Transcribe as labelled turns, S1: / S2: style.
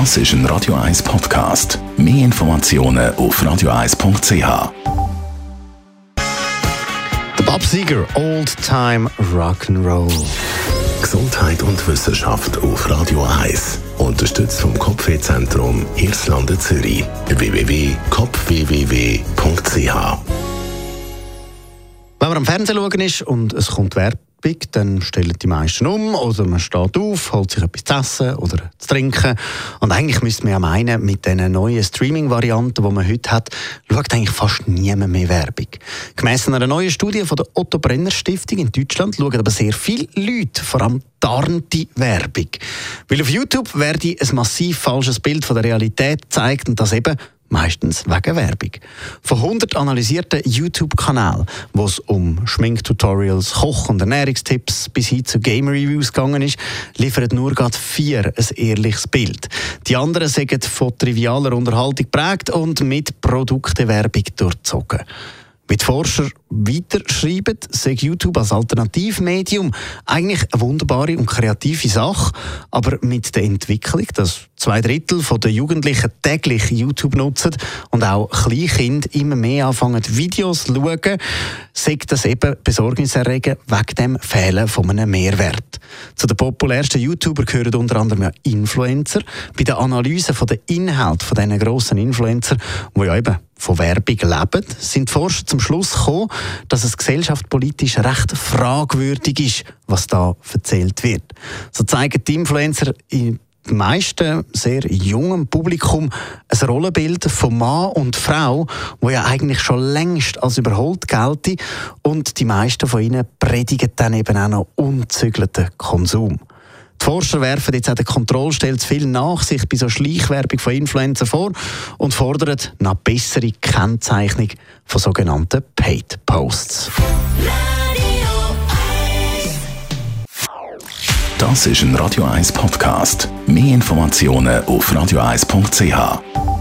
S1: Das ist ein Radio 1 Podcast. Mehr Informationen auf radio1.ch.
S2: Der Bob Seger, Old Time Rock'n'Roll.
S1: Gesundheit und Wissenschaft auf Radio 1. Unterstützt vom Kopfwehzentrum Irlande Zürich. www.kopfwww.ch
S2: Wenn man am Fernsehen schauen ist und es kommt Werbung, dann stellen die meisten um oder man steht auf, holt sich etwas zu essen oder zu trinken. Und eigentlich müsste man ja meinen, mit den neuen Streaming-Varianten, die man heute hat, schaut eigentlich fast niemand mehr Werbung. Gemäss einer neuen Studie von der Otto Brenner Stiftung in Deutschland schauen aber sehr viele Leute, vor allem tarnte Werbung. Weil auf YouTube werde ein massiv falsches Bild von der Realität zeigt und das eben meistens wegen Werbung. Von 100 analysierten YouTube-Kanälen, wo es um Schminktutorials, Koch- und Ernährungstipps bis hin zu Game-Reviews gegangen ist, liefern nur gerade vier ein ehrliches Bild. Die anderen sind von trivialer Unterhaltung geprägt und mit Produktewerbung durchzogen. Wie die Forscher weiterschreiben, sagt YouTube als Alternativmedium eigentlich eine wunderbare und kreative Sache, aber mit der Entwicklung, dass zwei Drittel der Jugendlichen täglich YouTube nutzen und auch Kleinkinder immer mehr anfangen, Videos zu schauen, sagt das eben besorgniserregend wegen dem Fehlen von einem Mehrwert. Zu den populärsten YouTubern gehören unter anderem Influencer. Bei der Analyse der Inhalte von diesen grossen Influencer, die ja eben von Werbung leben, sind die Forscher zum Schluss gekommen, dass es gesellschaftspolitisch recht fragwürdig ist, was da erzählt wird. So zeigen die Influencer in meisten sehr jungen Publikum ein Rollenbild von Mann und Frau, wo ja eigentlich schon längst als überholt gelte und die meisten von ihnen predigen dann eben auch noch unzügelten Konsum. Die Forscher werfen jetzt auch der Kontrollstelle zu viel Nachsicht bei so Schleichwerbung von Influencern vor und fordern nach bessere Kennzeichnung von sogenannten Paid Posts.
S1: Das ist ein Radio 1 Podcast. Mehr Informationen auf radio1.ch.